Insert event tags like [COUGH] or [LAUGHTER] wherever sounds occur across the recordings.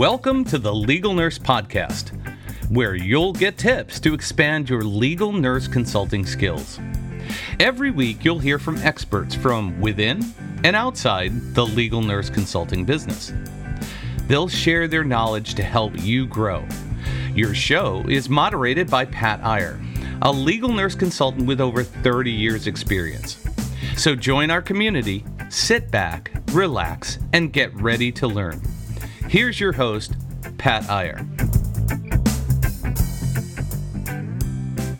Welcome to the Legal Nurse Podcast, where you'll get tips to expand your legal nurse consulting skills. Every week, you'll hear from experts from within and outside the legal nurse consulting business. They'll share their knowledge to help you grow. Your show is moderated by Pat Iyer, a legal nurse consultant with over 30 years' experience. So join our community, sit back, relax, and get ready to learn. Here's your host, Pat Iyer.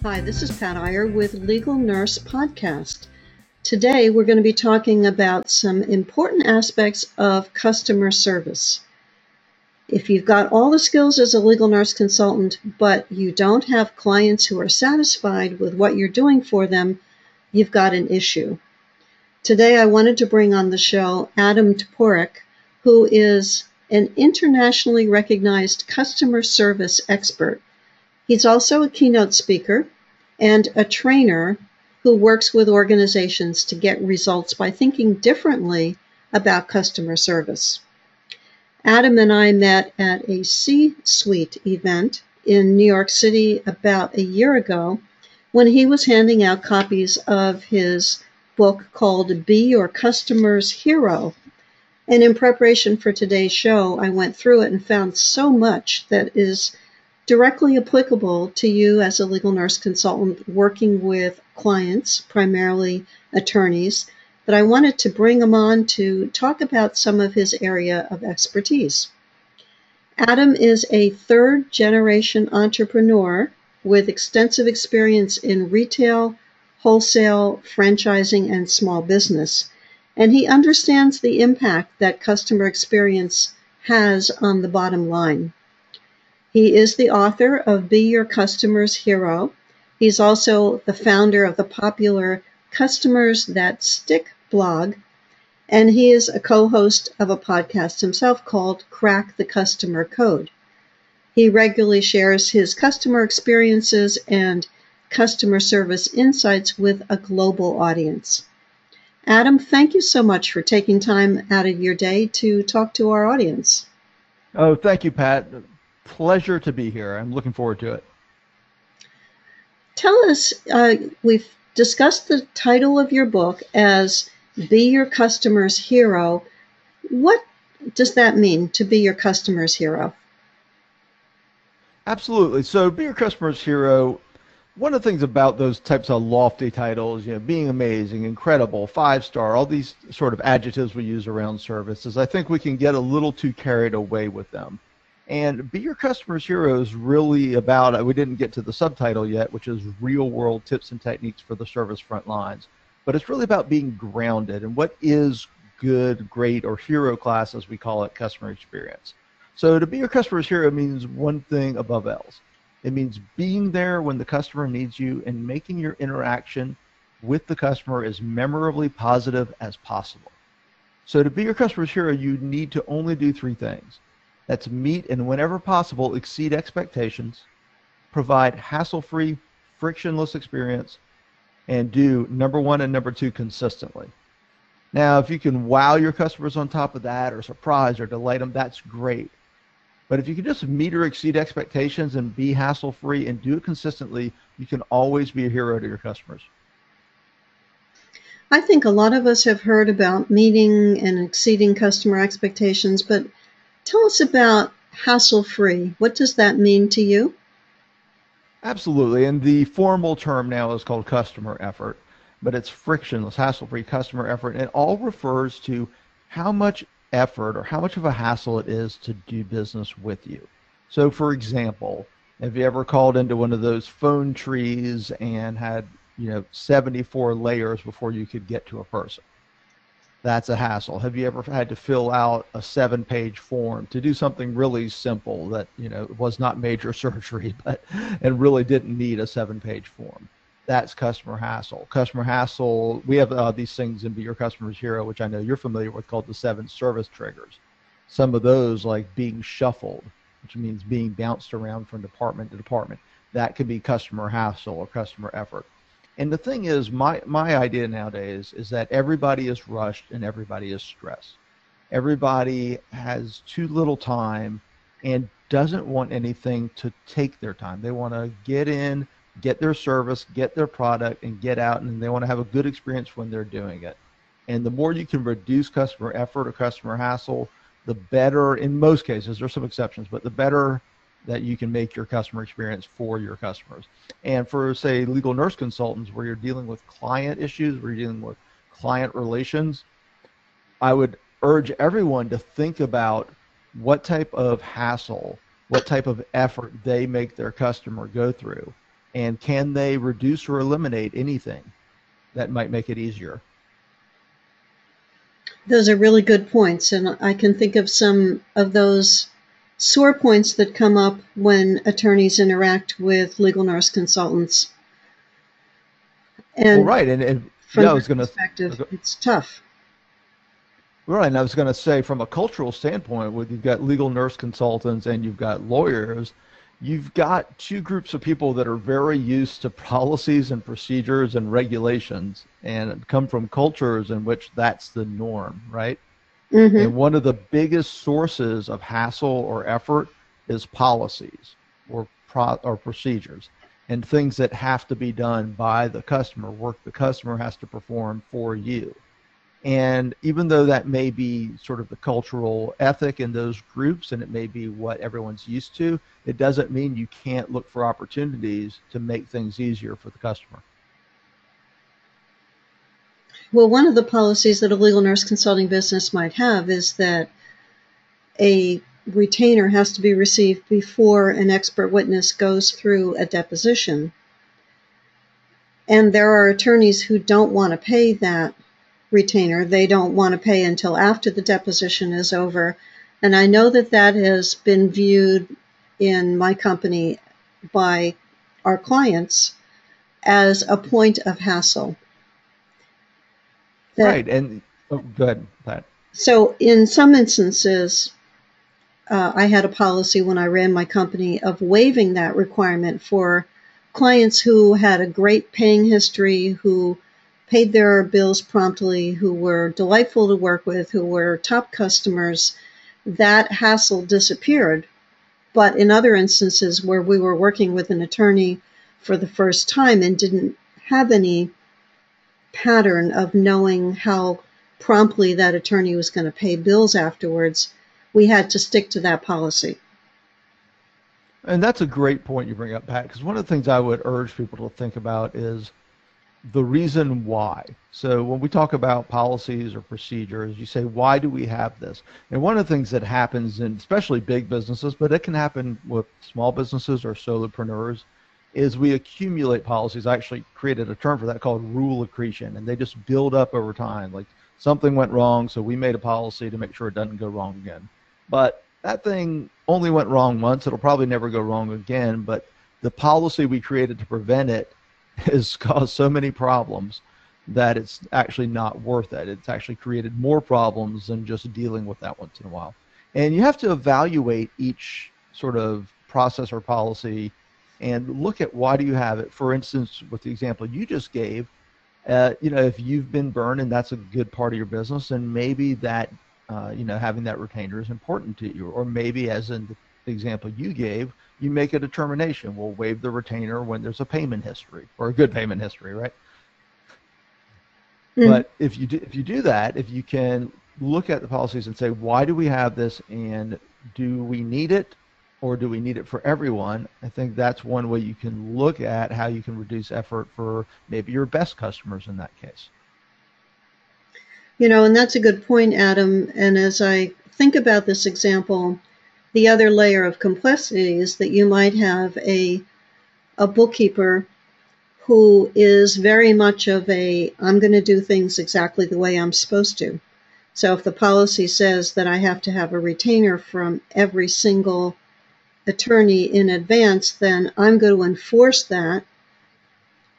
Hi, this is Pat Iyer with Legal Nurse Podcast. Today we're going to be talking about some important aspects of customer service. If you've got all the skills as a legal nurse consultant, but you don't have clients who are satisfied with what you're doing for them, you've got an issue. Today I wanted to bring on the show Adam Toporek, who is an internationally recognized customer service expert. He's also a keynote speaker and a trainer who works with organizations to get results by thinking differently about customer service. Adam and I met at a C Suite event in New York City about a year ago when he was handing out copies of his book called Be Your Customer's Hero and in preparation for today's show, I went through it and found so much that is directly applicable to you as a legal nurse consultant working with clients, primarily attorneys, that I wanted to bring him on to talk about some of his area of expertise. Adam is a third generation entrepreneur with extensive experience in retail, wholesale, franchising, and small business and he understands the impact that customer experience has on the bottom line. He is the author of Be Your Customer's Hero. He's also the founder of the popular Customers That Stick blog, and he is a co host of a podcast himself called Crack the Customer Code. He regularly shares his customer experiences and customer service insights with a global audience. Adam, thank you so much for taking time out of your day to talk to our audience. Oh, thank you, Pat. Pleasure to be here. I'm looking forward to it. Tell us, uh, we've discussed the title of your book as Be Your Customer's Hero. What does that mean to be your customer's hero? Absolutely. So, Be Your Customer's Hero one of the things about those types of lofty titles, you know, being amazing, incredible, five star, all these sort of adjectives we use around service, is I think we can get a little too carried away with them. And Be Your Customer's Hero is really about, uh, we didn't get to the subtitle yet, which is real world tips and techniques for the service front lines. But it's really about being grounded and what is good, great, or hero class, as we call it, customer experience. So to be your customer's hero means one thing above else it means being there when the customer needs you and making your interaction with the customer as memorably positive as possible. So, to be your customer's hero, you need to only do three things that's meet and, whenever possible, exceed expectations, provide hassle free, frictionless experience, and do number one and number two consistently. Now, if you can wow your customers on top of that, or surprise or delight them, that's great. But if you can just meet or exceed expectations and be hassle free and do it consistently, you can always be a hero to your customers. I think a lot of us have heard about meeting and exceeding customer expectations, but tell us about hassle free. What does that mean to you? Absolutely. And the formal term now is called customer effort, but it's frictionless, hassle free customer effort. And it all refers to how much effort or how much of a hassle it is to do business with you. So, for example, have you ever called into one of those phone trees and had, you know, 74 layers before you could get to a person? That's a hassle. Have you ever had to fill out a seven page form to do something really simple that, you know, was not major [LAUGHS] surgery, but and really didn't need a seven page form? That's customer hassle. Customer hassle, we have uh, these things in Be Your Customer's Hero, which I know you're familiar with, called the seven service triggers. Some of those, like being shuffled, which means being bounced around from department to department, that could be customer hassle or customer effort. And the thing is, my, my idea nowadays is that everybody is rushed and everybody is stressed. Everybody has too little time and doesn't want anything to take their time. They want to get in, get their service, get their product, and get out, and they want to have a good experience when they're doing it. And the more you can reduce customer effort or customer hassle, the better, in most cases, there's some exceptions, but the better that you can make your customer experience for your customers. And for, say, legal nurse consultants, where you're dealing with client issues, where you're dealing with client relations, I would urge everyone to think about what type of hassle, what type of effort they make their customer go through, and can they reduce or eliminate anything that might make it easier. Those are really good points, and I can think of some of those sore points that come up when attorneys interact with legal nurse consultants. And well, right, and, and from yeah, I was going to. It's tough. Right, and I was going to say, from a cultural standpoint, when you've got legal nurse consultants and you've got lawyers, you've got two groups of people that are very used to policies and procedures and regulations and come from cultures in which that's the norm, right? Mm-hmm. And one of the biggest sources of hassle or effort is policies or pro- or procedures and things that have to be done by the customer, work the customer has to perform for you. And even though that may be sort of the cultural ethic in those groups and it may be what everyone's used to, it doesn't mean you can't look for opportunities to make things easier for the customer. Well, one of the policies that a legal nurse consulting business might have is that a retainer has to be received before an expert witness goes through a deposition. And there are attorneys who don't want to pay that retainer. They don't want to pay until after the deposition is over. And I know that that has been viewed in my company by our clients as a point of hassle. That, right. And oh, go ahead, Pat. So, in some instances, uh, I had a policy when I ran my company of waiving that requirement for clients who had a great paying history, who paid their bills promptly, who were delightful to work with, who were top customers, that hassle disappeared. But in other instances where we were working with an attorney for the first time and didn't have any pattern of knowing how promptly that attorney was going to pay bills afterwards, we had to stick to that policy. And that's a great point you bring up, Pat, because one of the things I would urge people to think about is the reason why. So when we talk about policies or procedures, you say, why do we have this? And one of the things that happens in especially big businesses, but it can happen with small businesses or solopreneurs, is we accumulate policies. I actually created a term for that called rule accretion, and they just build up over time. Like something went wrong, so we made a policy to make sure it doesn't go wrong again. But that thing only went wrong once. It'll probably never go wrong again. But the policy we created to prevent it [LAUGHS] has caused so many problems that it's actually not worth it. It's actually created more problems than just dealing with that once in a while. And you have to evaluate each sort of process or policy and look at why do you have it. For instance, with the example you just gave, uh, you know, if you've been burned and that's a good part of your business, and maybe that, uh, you know, having that retainer is important to you. Or maybe, as in the example you gave, you make a determination. We'll waive the retainer when there's a payment history or a good payment history, right? Mm-hmm. But if you do, if you do that, if you can look at the policies and say, why do we have this, and do we need it, or do we need it for everyone? I think that's one way you can look at how you can reduce effort for maybe your best customers in that case. You know, and that's a good point, Adam. And as I think about this example, the other layer of complexity is that you might have a, a bookkeeper who is very much of a, I'm going to do things exactly the way I'm supposed to. So if the policy says that I have to have a retainer from every single attorney in advance, then I'm going to enforce that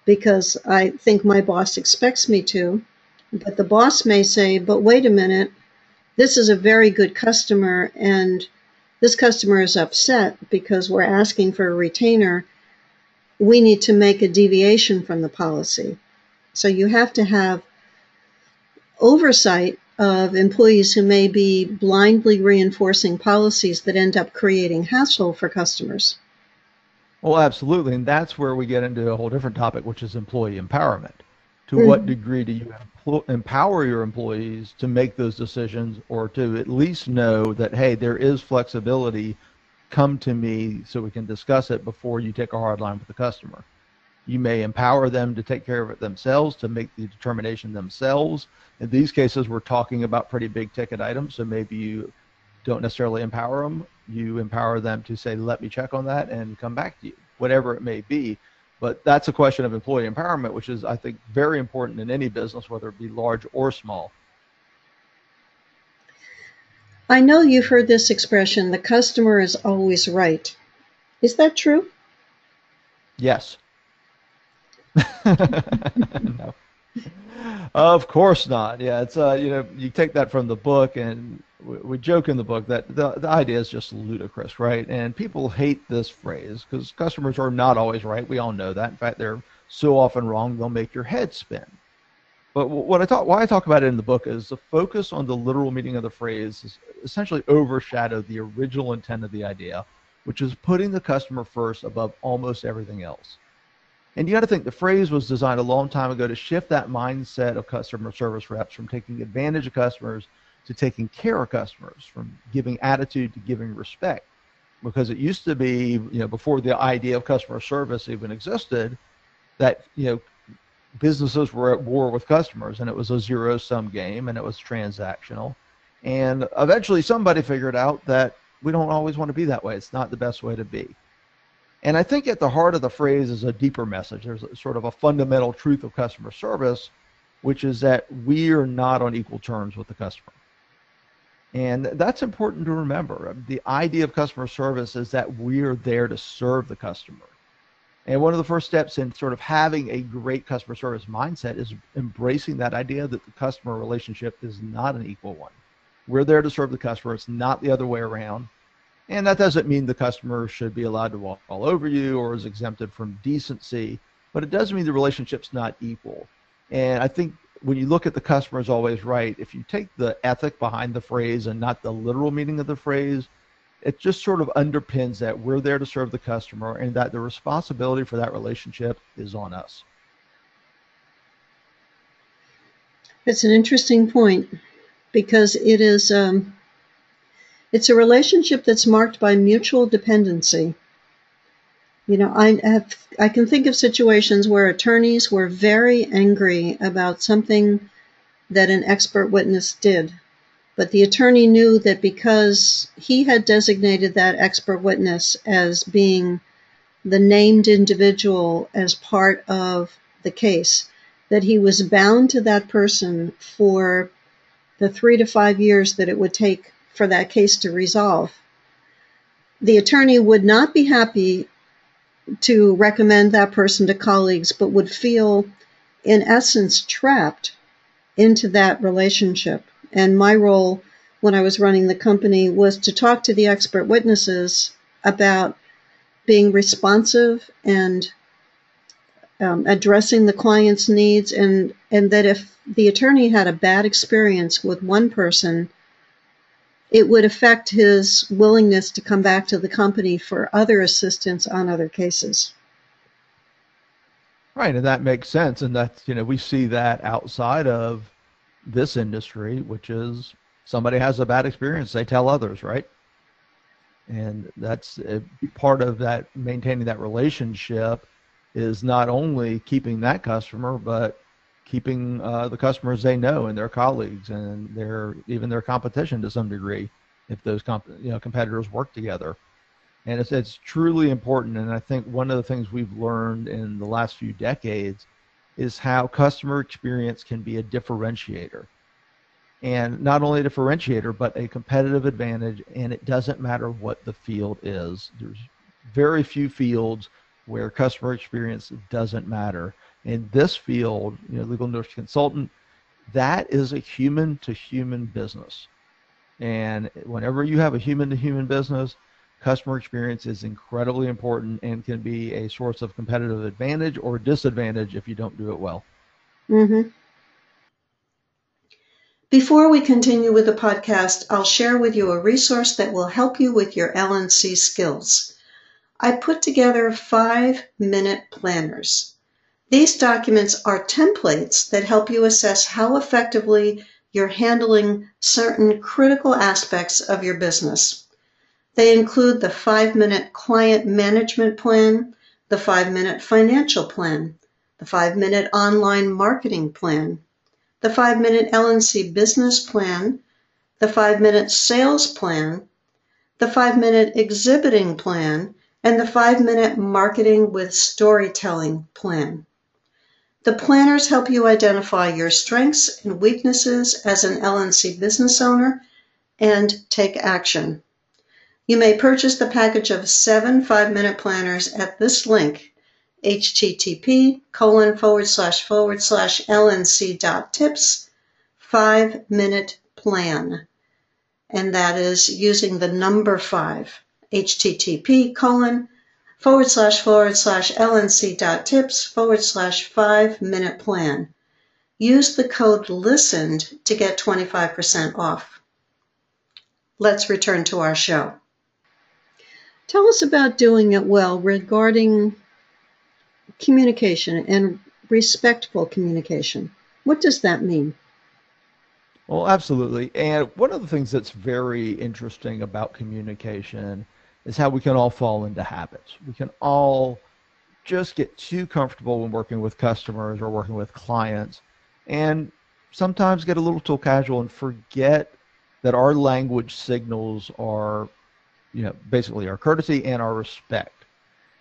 because I think my boss expects me to. But the boss may say, but wait a minute, this is a very good customer and this customer is upset because we're asking for a retainer, we need to make a deviation from the policy. So you have to have oversight of employees who may be blindly reinforcing policies that end up creating hassle for customers. Well, absolutely. And that's where we get into a whole different topic, which is employee empowerment. To mm-hmm. what degree do you empower your employees to make those decisions or to at least know that, hey, there is flexibility? Come to me so we can discuss it before you take a hard line with the customer. You may empower them to take care of it themselves, to make the determination themselves. In these cases, we're talking about pretty big ticket items, so maybe you don't necessarily empower them. You empower them to say, let me check on that and come back to you, whatever it may be. But that's a question of employee empowerment, which is, I think, very important in any business, whether it be large or small. I know you've heard this expression the customer is always right. Is that true? Yes. [LAUGHS] no. Of course not. Yeah, it's uh, you know, you take that from the book, and we, we joke in the book that the the idea is just ludicrous, right? And people hate this phrase because customers are not always right. We all know that. In fact, they're so often wrong they'll make your head spin. But what I talk, why I talk about it in the book is the focus on the literal meaning of the phrase is essentially overshadowed the original intent of the idea, which is putting the customer first above almost everything else. And you got to think the phrase was designed a long time ago to shift that mindset of customer service reps from taking advantage of customers to taking care of customers, from giving attitude to giving respect. Because it used to be, you know, before the idea of customer service even existed, that, you know, businesses were at war with customers and it was a zero sum game and it was transactional. And eventually somebody figured out that we don't always want to be that way. It's not the best way to be. And I think at the heart of the phrase is a deeper message. There's a, sort of a fundamental truth of customer service, which is that we are not on equal terms with the customer. And that's important to remember. The idea of customer service is that we're there to serve the customer. And one of the first steps in sort of having a great customer service mindset is embracing that idea that the customer relationship is not an equal one. We're there to serve the customer, it's not the other way around. And that doesn't mean the customer should be allowed to walk all over you or is exempted from decency, but it does mean the relationship's not equal. And I think when you look at the customer is always right, if you take the ethic behind the phrase and not the literal meaning of the phrase, it just sort of underpins that we're there to serve the customer and that the responsibility for that relationship is on us. It's an interesting point because it is um, it's a relationship that's marked by mutual dependency. You know, I have I can think of situations where attorneys were very angry about something that an expert witness did. But the attorney knew that because he had designated that expert witness as being the named individual as part of the case, that he was bound to that person for the three to five years that it would take for that case to resolve. The attorney would not be happy to recommend that person to colleagues, but would feel, in essence, trapped into that relationship. And my role when I was running the company was to talk to the expert witnesses about being responsive and um, addressing the client's needs, and, and that if the attorney had a bad experience with one person, it would affect his willingness to come back to the company for other assistance on other cases. Right, and that makes sense. And that's, you know, we see that outside of this industry, which is somebody has a bad experience, they tell others, right? And that's eh, part of that maintaining that relationship is not only keeping that customer, but keeping uh, the customers they know and their colleagues and their even their competition to some degree if those comp- you know competitors work together. And it's it's truly important and i think one of the things we've learned in the last few decades is how customer experience can be a differentiator. And not only a differentiator but a competitive advantage and it doesn't matter what the field is. There's very few fields where customer experience doesn't matter in this field, you know, legal nurse consultant, that is a human to human business. And whenever you have a human to human business, customer experience is incredibly important and can be a source of competitive advantage or disadvantage if you don't do it well. Mm-hmm. Before we continue with the podcast, I'll share with you a resource that will help you with your LNC skills. I put together five minute planners. These documents are templates that help you assess how effectively you're handling certain critical aspects of your business. They include the five minute client management plan, the five minute financial plan, the five minute online marketing plan, the five minute LNC business plan, the five minute sales plan, the five minute exhibiting plan, and the five minute marketing with storytelling plan. The planners help you identify your strengths and weaknesses as an LNC business owner and take action. You may purchase the package of seven five minute planners at this link http colon forward slash forward slash lnc dot tips five minute plan and that is using the number five http colon forward slash forward slash lnc dot tips forward slash five minute plan. Use the code LISTENED to get 25% off. Let's return to our show. Tell us about doing it well regarding communication and respectful communication. What does that mean? Well, absolutely. And one of the things that's very interesting about communication is how we can all fall into habits. We can all just get too comfortable when working with customers or working with clients and sometimes get a little too casual and forget that our language signals are you know basically our courtesy and our respect.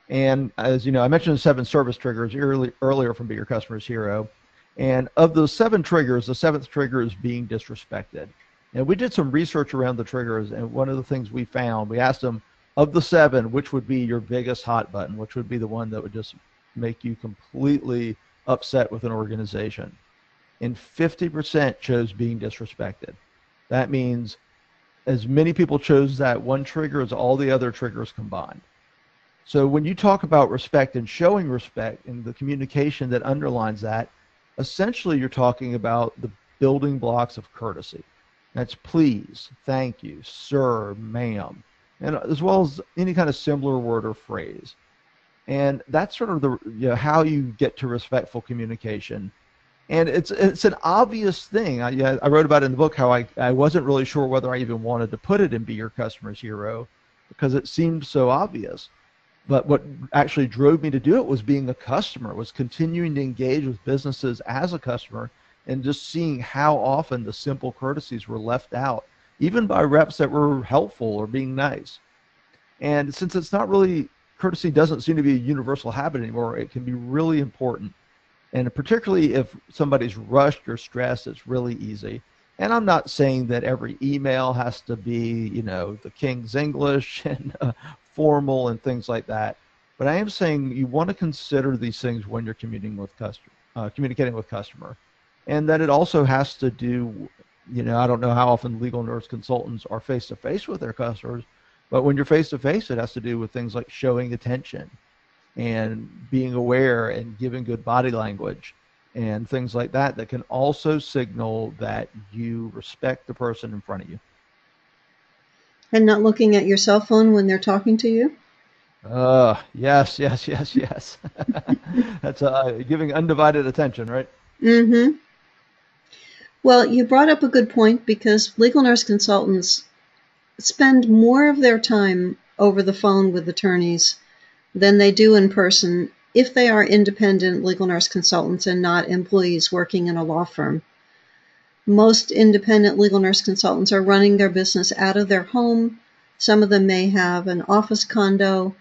And as you know i mentioned the seven service triggers early, earlier from be your customer's hero. And of those seven triggers the seventh trigger is being disrespected. And we did some research around the triggers and one of the things we found we asked them of the seven, which would be your biggest hot button? Which would be the one that would just make you completely upset with an organization? And 50% chose being disrespected. That means as many people chose that one trigger as all the other triggers combined. So when you talk about respect and showing respect and the communication that underlines that, essentially you're talking about the building blocks of courtesy. That's please, thank you, sir, ma'am and as well as any kind of similar word or phrase. And that's sort of the you know, how you get to respectful communication. And it's it's an obvious thing. I, I wrote about in the book how I, I wasn't really sure whether I even wanted to put it in Be Your Customer's Hero because it seemed so obvious. But what actually drove me to do it was being a customer, was continuing to engage with businesses as a customer and just seeing how often the simple courtesies were left out even by reps that were helpful or being nice. And since it's not really, courtesy doesn't seem to be a universal habit anymore, it can be really important. And particularly if somebody's rushed or stressed, it's really easy. And I'm not saying that every email has to be, you know, the King's English [LAUGHS] and uh, formal and things like that. But I am saying you want to consider these things when you're communicating with customer, uh, communicating with customer, and that it also has to do you know, I don't know how often legal nurse consultants are face to face with their customers, but when you're face to face, it has to do with things like showing attention and being aware and giving good body language and things like that that can also signal that you respect the person in front of you. And not looking at your cell phone when they're talking to you? Uh, yes, yes, yes, yes. [LAUGHS] That's uh, giving undivided attention, right? Mm-hmm. Well, you brought up a good point because legal nurse consultants spend more of their time over the phone with attorneys than they do in person if they are independent legal nurse consultants and not employees working in a law firm. Most independent legal nurse consultants are running their business out of their home. Some of them may have an office condo.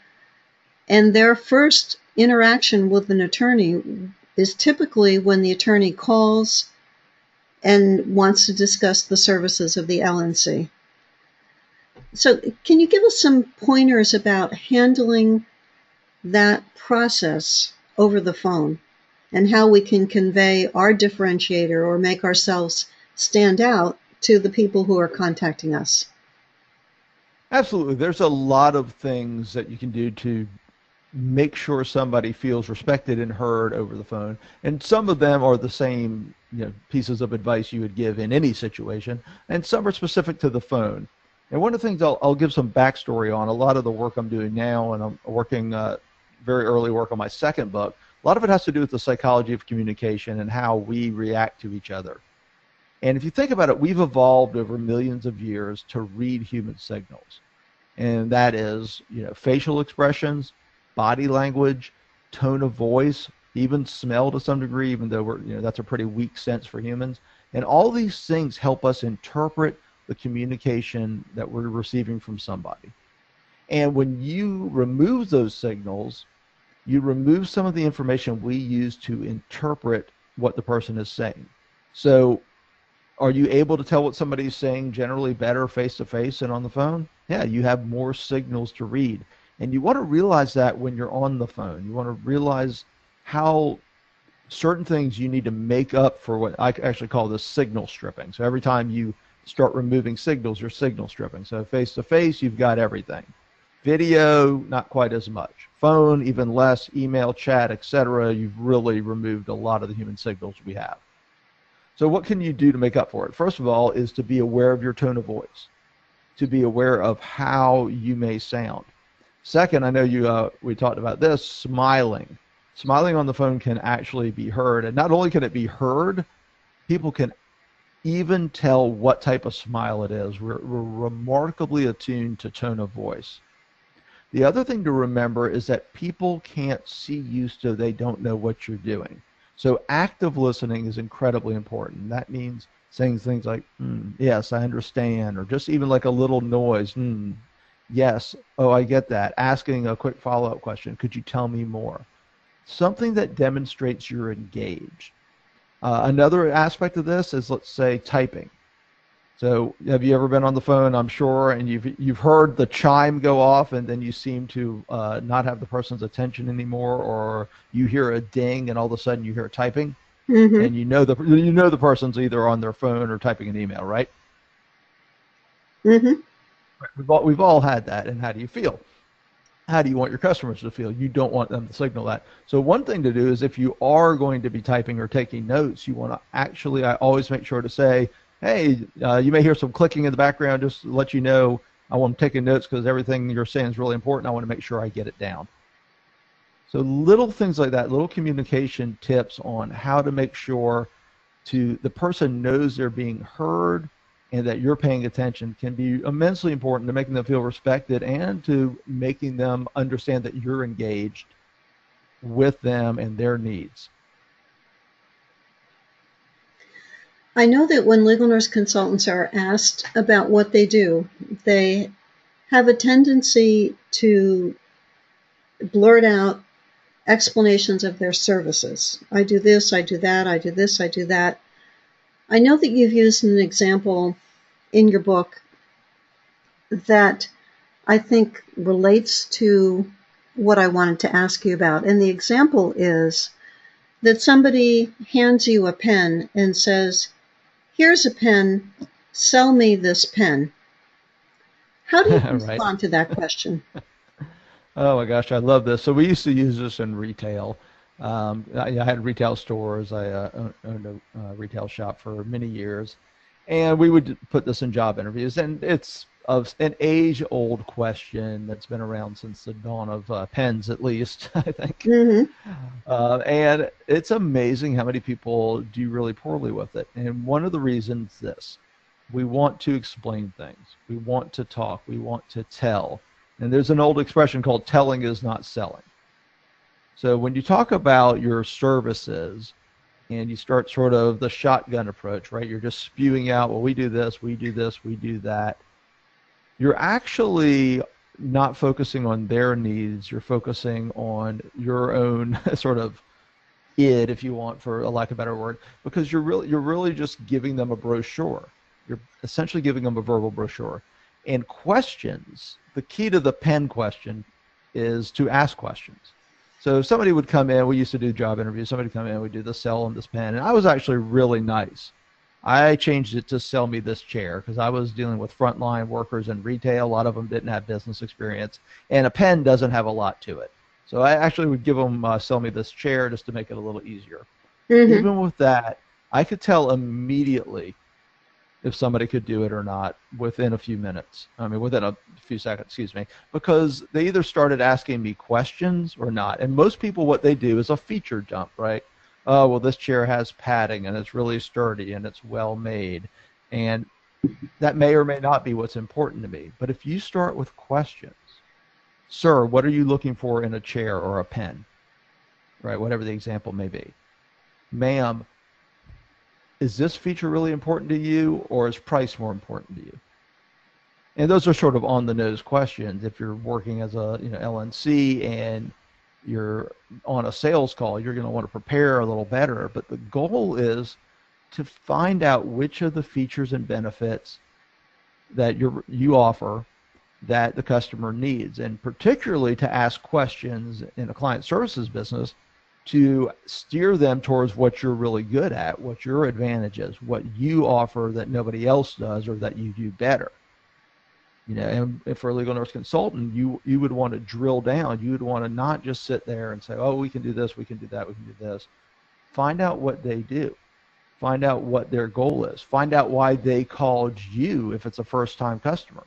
And their first interaction with an attorney is typically when the attorney calls and wants to discuss the services of the LNC. So, can you give us some pointers about handling that process over the phone and how we can convey our differentiator or make ourselves stand out to the people who are contacting us? Absolutely. There's a lot of things that you can do to make sure somebody feels respected and heard over the phone. And some of them are the same you know, pieces of advice you would give in any situation, and some are specific to the phone. And one of the things I'll, I'll give some backstory on a lot of the work I'm doing now, and I'm working uh, very early work on my second book. A lot of it has to do with the psychology of communication and how we react to each other. And if you think about it, we've evolved over millions of years to read human signals. And that is, you know, facial expressions, body language, tone of voice, even smell to some degree, even though we're, you know, that's a pretty weak sense for humans. And all these things help us interpret the communication that we're receiving from somebody. And when you remove those signals, you remove some of the information we use to interpret what the person is saying. So are you able to tell what somebody's saying generally better face to face and on the phone? Yeah, you have more signals to read. And you want to realize that when you're on the phone. You want to realize how certain things you need to make up for what I actually call this signal stripping. So every time you start removing signals, you're signal stripping. So face to face, you've got everything. Video, not quite as much. Phone, even less. Email, chat, etc. You've really removed a lot of the human signals we have. So what can you do to make up for it? First of all, is to be aware of your tone of voice, to be aware of how you may sound. Second, I know you uh, we talked about this smiling. Smiling on the phone can actually be heard, and not only can it be heard, people can even tell what type of smile it is. We're, we're remarkably attuned to tone of voice. The other thing to remember is that people can't see you, so they don't know what you're doing. So active listening is incredibly important. That means saying things like, mm, yes, I understand, or just even like a little noise, mm, yes, oh, I get that. Asking a quick follow up question, could you tell me more? Something that demonstrates you're engaged. Uh, another aspect of this is, let's say, typing. So have you ever been on the phone? I'm sure, and you've you've heard the chime go off, and then you seem to uh, not have the person's attention anymore, or you hear a ding, and all of a sudden you hear typing, mm-hmm. and you know the you know the person's either on their phone or typing an email, right? Mm-hmm. We've all we've all had that, and how do you feel? How do you want your customers to feel? You don't want them to signal that. So one thing to do is if you are going to be typing or taking notes, you want to actually I always make sure to say hey, uh, you may hear some clicking in the background just to let you know I want to take notes because everything you're saying is really important. I want to make sure I get it down. So little things like that, little communication tips on how to make sure to the person knows they're being heard and that you're paying attention can be immensely important to making them feel respected and to making them understand that you're engaged with them and their needs. I know that when legal nurse consultants are asked about what they do, they have a tendency to blurt out explanations of their services. I do this, I do that, I do this, I do that. I know that you've used an example in your book that I think relates to what I wanted to ask you about. And the example is that somebody hands you a pen and says, Here's a pen. Sell me this pen. How do you [LAUGHS] respond right. to that question? [LAUGHS] oh my gosh, I love this. So we used to use this in retail. Um, I, I, had retail stores. I uh, owned a uh, retail shop for many years, and we would put this in job interviews. And it's of an age-old question that's been around since the dawn of uh, pens, at least [LAUGHS] I think. Mm-hmm. Uh, and it's amazing how many people do really poorly with it. And one of the reasons this: we want to explain things, we want to talk, we want to tell. And there's an old expression called "telling is not selling." So when you talk about your services, and you start sort of the shotgun approach, right? You're just spewing out, well, we do this, we do this, we do that you're actually not focusing on their needs. You're focusing on your own [LAUGHS] sort of id, if you want, for a lack of a better word, because you're really you're really just giving them a brochure. You're essentially giving them a verbal brochure. And questions, the key to the pen question is to ask questions. So somebody would come in, we used to do job interviews, somebody would come in, We'd do the sell them this pen, and I was actually really nice. I changed it to sell me this chair because I was dealing with frontline workers in retail. A lot of them didn't have business experience, and a pen doesn't have a lot to it. So I actually would give them uh, sell me this chair just to make it a little easier. Mm-hmm. Even with that, I could tell immediately if somebody could do it or not within a few minutes. I mean, within a few seconds, excuse me, because they either started asking me questions or not. And most people, what they do is a feature jump, right? Oh, well, this chair has padding and it's really sturdy and it's well made. And that may or may not be what's important to me. But if you start with questions, sir, what are you looking for in a chair or a pen? Right, whatever the example may be. Ma'am, is this feature really important to you or is price more important to you? And those are sort of on the nose questions. If you're working as a you know LNC and you're on a sales call, you're going to want to prepare a little better. But the goal is to find out which of the features and benefits that you you offer that the customer needs, and particularly to ask questions in a client services business to steer them towards what you're really good at, what your advantage is, what you offer that nobody else does or that you do better. You know, and for a legal nurse consultant, you you would want to drill down. You would want to not just sit there and say, "Oh, we can do this, we can do that, we can do this." Find out what they do. Find out what their goal is. Find out why they called you if it's a first-time customer.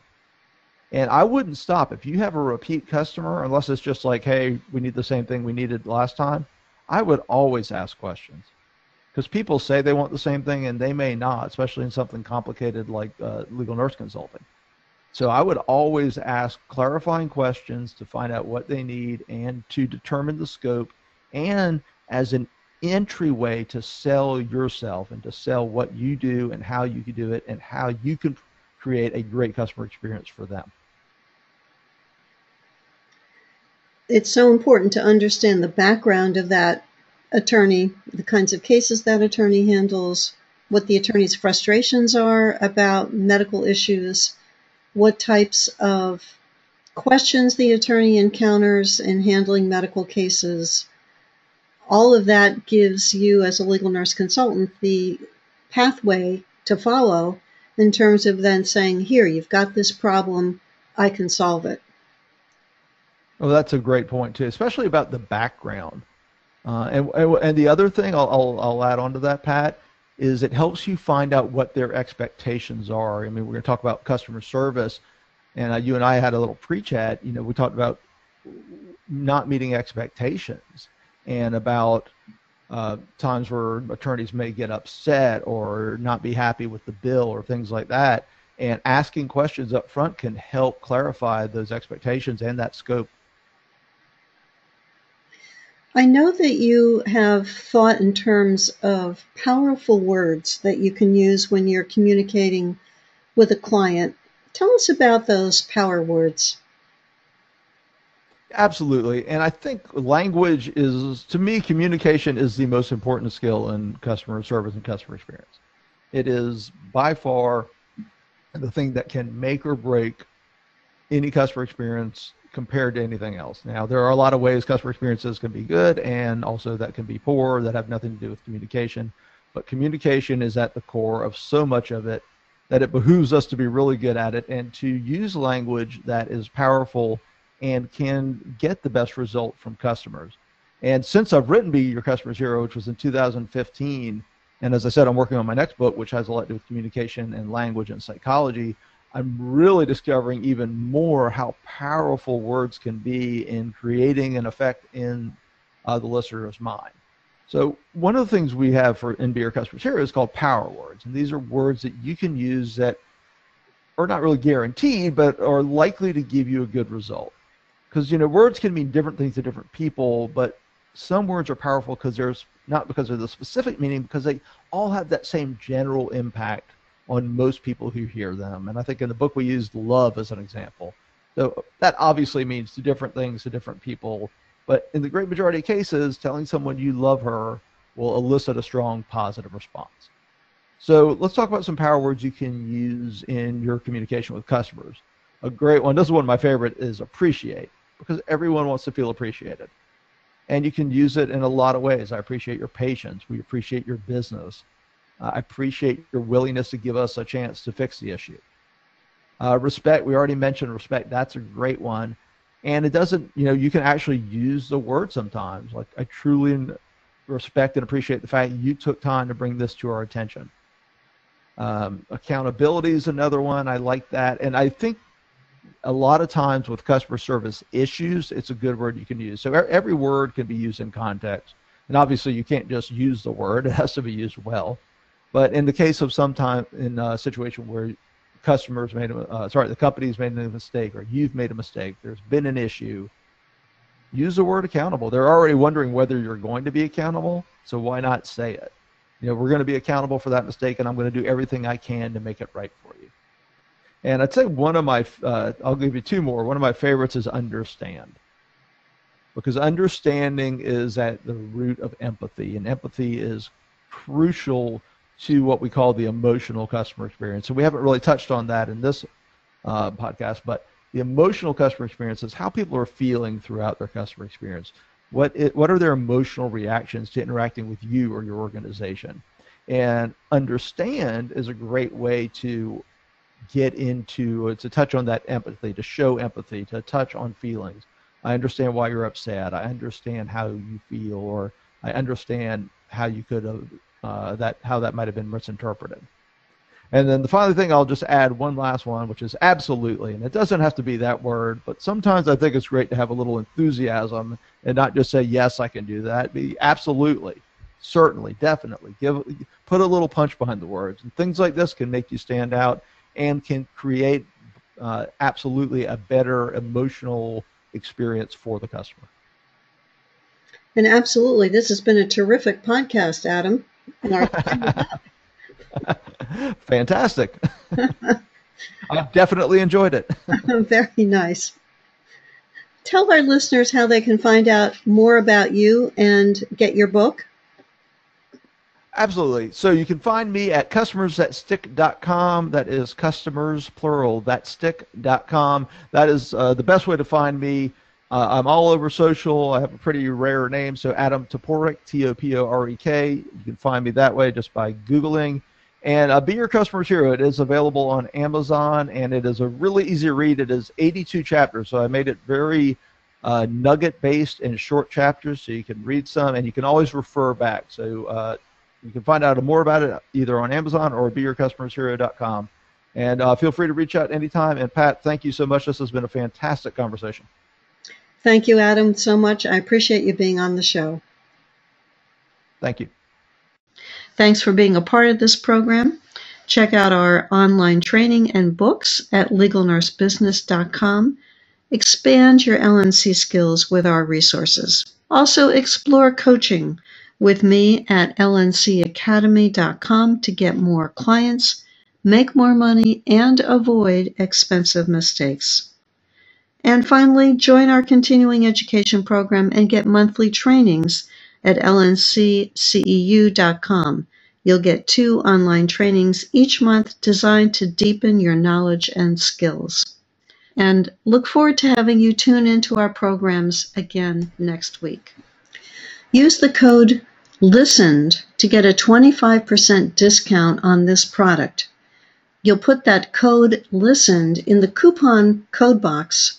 And I wouldn't stop if you have a repeat customer, unless it's just like, "Hey, we need the same thing we needed last time." I would always ask questions because people say they want the same thing and they may not, especially in something complicated like uh, legal nurse consulting. So I would always ask clarifying questions to find out what they need and to determine the scope and as an entryway to sell yourself and to sell what you do and how you can do it and how you can create a great customer experience for them. It's so important to understand the background of that attorney, the kinds of cases that attorney handles, what the attorney's frustrations are about medical issues, what types of questions the attorney encounters in handling medical cases. All of that gives you, as a legal nurse consultant, the pathway to follow in terms of then saying, Here, you've got this problem, I can solve it. Well, that's a great point, too, especially about the background. Uh, and, and the other thing I'll, I'll, I'll add on to that, Pat, is it helps you find out what their expectations are. I mean, we're going to talk about customer service, and uh, you and I had a little pre-chat. You know, we talked about not meeting expectations and about uh, times where attorneys may get upset or not be happy with the bill or things like that. And asking questions up front can help clarify those expectations and that scope I know that you have thought in terms of powerful words that you can use when you're communicating with a client. Tell us about those power words. Absolutely. And I think language is, to me, communication is the most important skill in customer service and customer experience. It is by far the thing that can make or break any customer experience compared to anything else. Now, there are a lot of ways customer experiences can be good and also that can be poor that have nothing to do with communication. But communication is at the core of so much of it that it behooves us to be really good at it and to use language that is powerful and can get the best result from customers. And since I've written Be Your Customer's Hero, which was in 2015, and as I said, I'm working on my next book, which has a lot to do with communication and language and psychology. I'm really discovering even more how powerful words can be in creating an effect in uh, the listener's mind. So one of the things we have for in Be Customer's Hero is called power words, and these are words that you can use that are not really guaranteed, but are likely to give you a good result. Because you know words can mean different things to different people, but some words are powerful because there's not because of the specific meaning, because they all have that same general impact on most people who hear them. And I think in the book we used love as an example. So that obviously means different things to different people. But in the great majority of cases, telling someone you love her will elicit a strong positive response. So let's talk about some power words you can use in your communication with customers. A great one, this is one of my favorite, is appreciate, because everyone wants to feel appreciated. And you can use it in a lot of ways. I appreciate your patience. We appreciate your business. I appreciate your willingness to give us a chance to fix the issue. Uh, respect, we already mentioned respect. That's a great one. And it doesn't, you know, you can actually use the word sometimes. Like, I truly respect and appreciate the fact you took time to bring this to our attention. Um, accountability is another one. I like that. And I think a lot of times with customer service issues, it's a good word you can use. So every word can be used in context. And obviously, you can't just use the word, [LAUGHS] it has to be used well. But in the case of some time in a situation where customers made a, uh, sorry, the company's made a mistake or you've made a mistake, there's been an issue, use the word accountable. They're already wondering whether you're going to be accountable, so why not say it? You know, we're going to be accountable for that mistake, and I'm going to do everything I can to make it right for you. And I'd say one of my, uh, I'll give you two more. One of my favorites is understand. Because understanding is at the root of empathy, and empathy is crucial to what we call the emotional customer experience. So we haven't really touched on that in this uh, podcast, but the emotional customer experience is how people are feeling throughout their customer experience. What it, what are their emotional reactions to interacting with you or your organization? And understand is a great way to get into to touch on that empathy, to show empathy, to touch on feelings. I understand why you're upset. I understand how you feel, or I understand how you could have uh, that how that might have been misinterpreted. And then the final thing I'll just add one last one, which is absolutely, and it doesn't have to be that word, but sometimes I think it's great to have a little enthusiasm and not just say yes, I can do that. Be absolutely, certainly, definitely. Give put a little punch behind the words, and things like this can make you stand out and can create uh, absolutely a better emotional experience for the customer. And absolutely, this has been a terrific podcast, Adam. [LAUGHS] Fantastic. [LAUGHS] I've definitely enjoyed it. [LAUGHS] Very nice. Tell our listeners how they can find out more about you and get your book. Absolutely. So you can find me at customersthatstick.com. That is customers, plural, thatstick.com. That is uh, the best way to find me. Uh, I'm all over social. I have a pretty rare name, so Adam Toporek, T O P O R E K. You can find me that way just by Googling. And uh, Be Your Customer's Hero. It is available on Amazon, and it is a really easy read. It is 82 chapters, so I made it very uh, nugget-based and short chapters, so you can read some, and you can always refer back. So uh, you can find out more about it either on Amazon or BeYourCustomer'sHero.com. And uh, feel free to reach out anytime. And Pat, thank you so much. This has been a fantastic conversation. Thank you, Adam, so much. I appreciate you being on the show. Thank you. Thanks for being a part of this program. Check out our online training and books at legalnursebusiness.com. Expand your LNC skills with our resources. Also, explore coaching with me at lncacademy.com to get more clients, make more money, and avoid expensive mistakes. And finally, join our continuing education program and get monthly trainings at lncceu.com. You'll get two online trainings each month designed to deepen your knowledge and skills. And look forward to having you tune into our programs again next week. Use the code LISTENED to get a 25% discount on this product. You'll put that code LISTENED in the coupon code box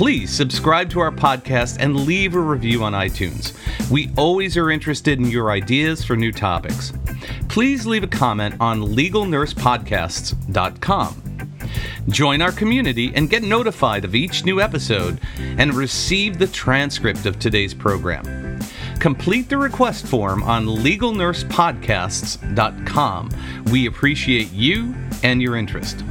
Please subscribe to our podcast and leave a review on iTunes. We always are interested in your ideas for new topics. Please leave a comment on legalnursepodcasts.com. Join our community and get notified of each new episode and receive the transcript of today's program. Complete the request form on legalnursepodcasts.com. We appreciate you and your interest.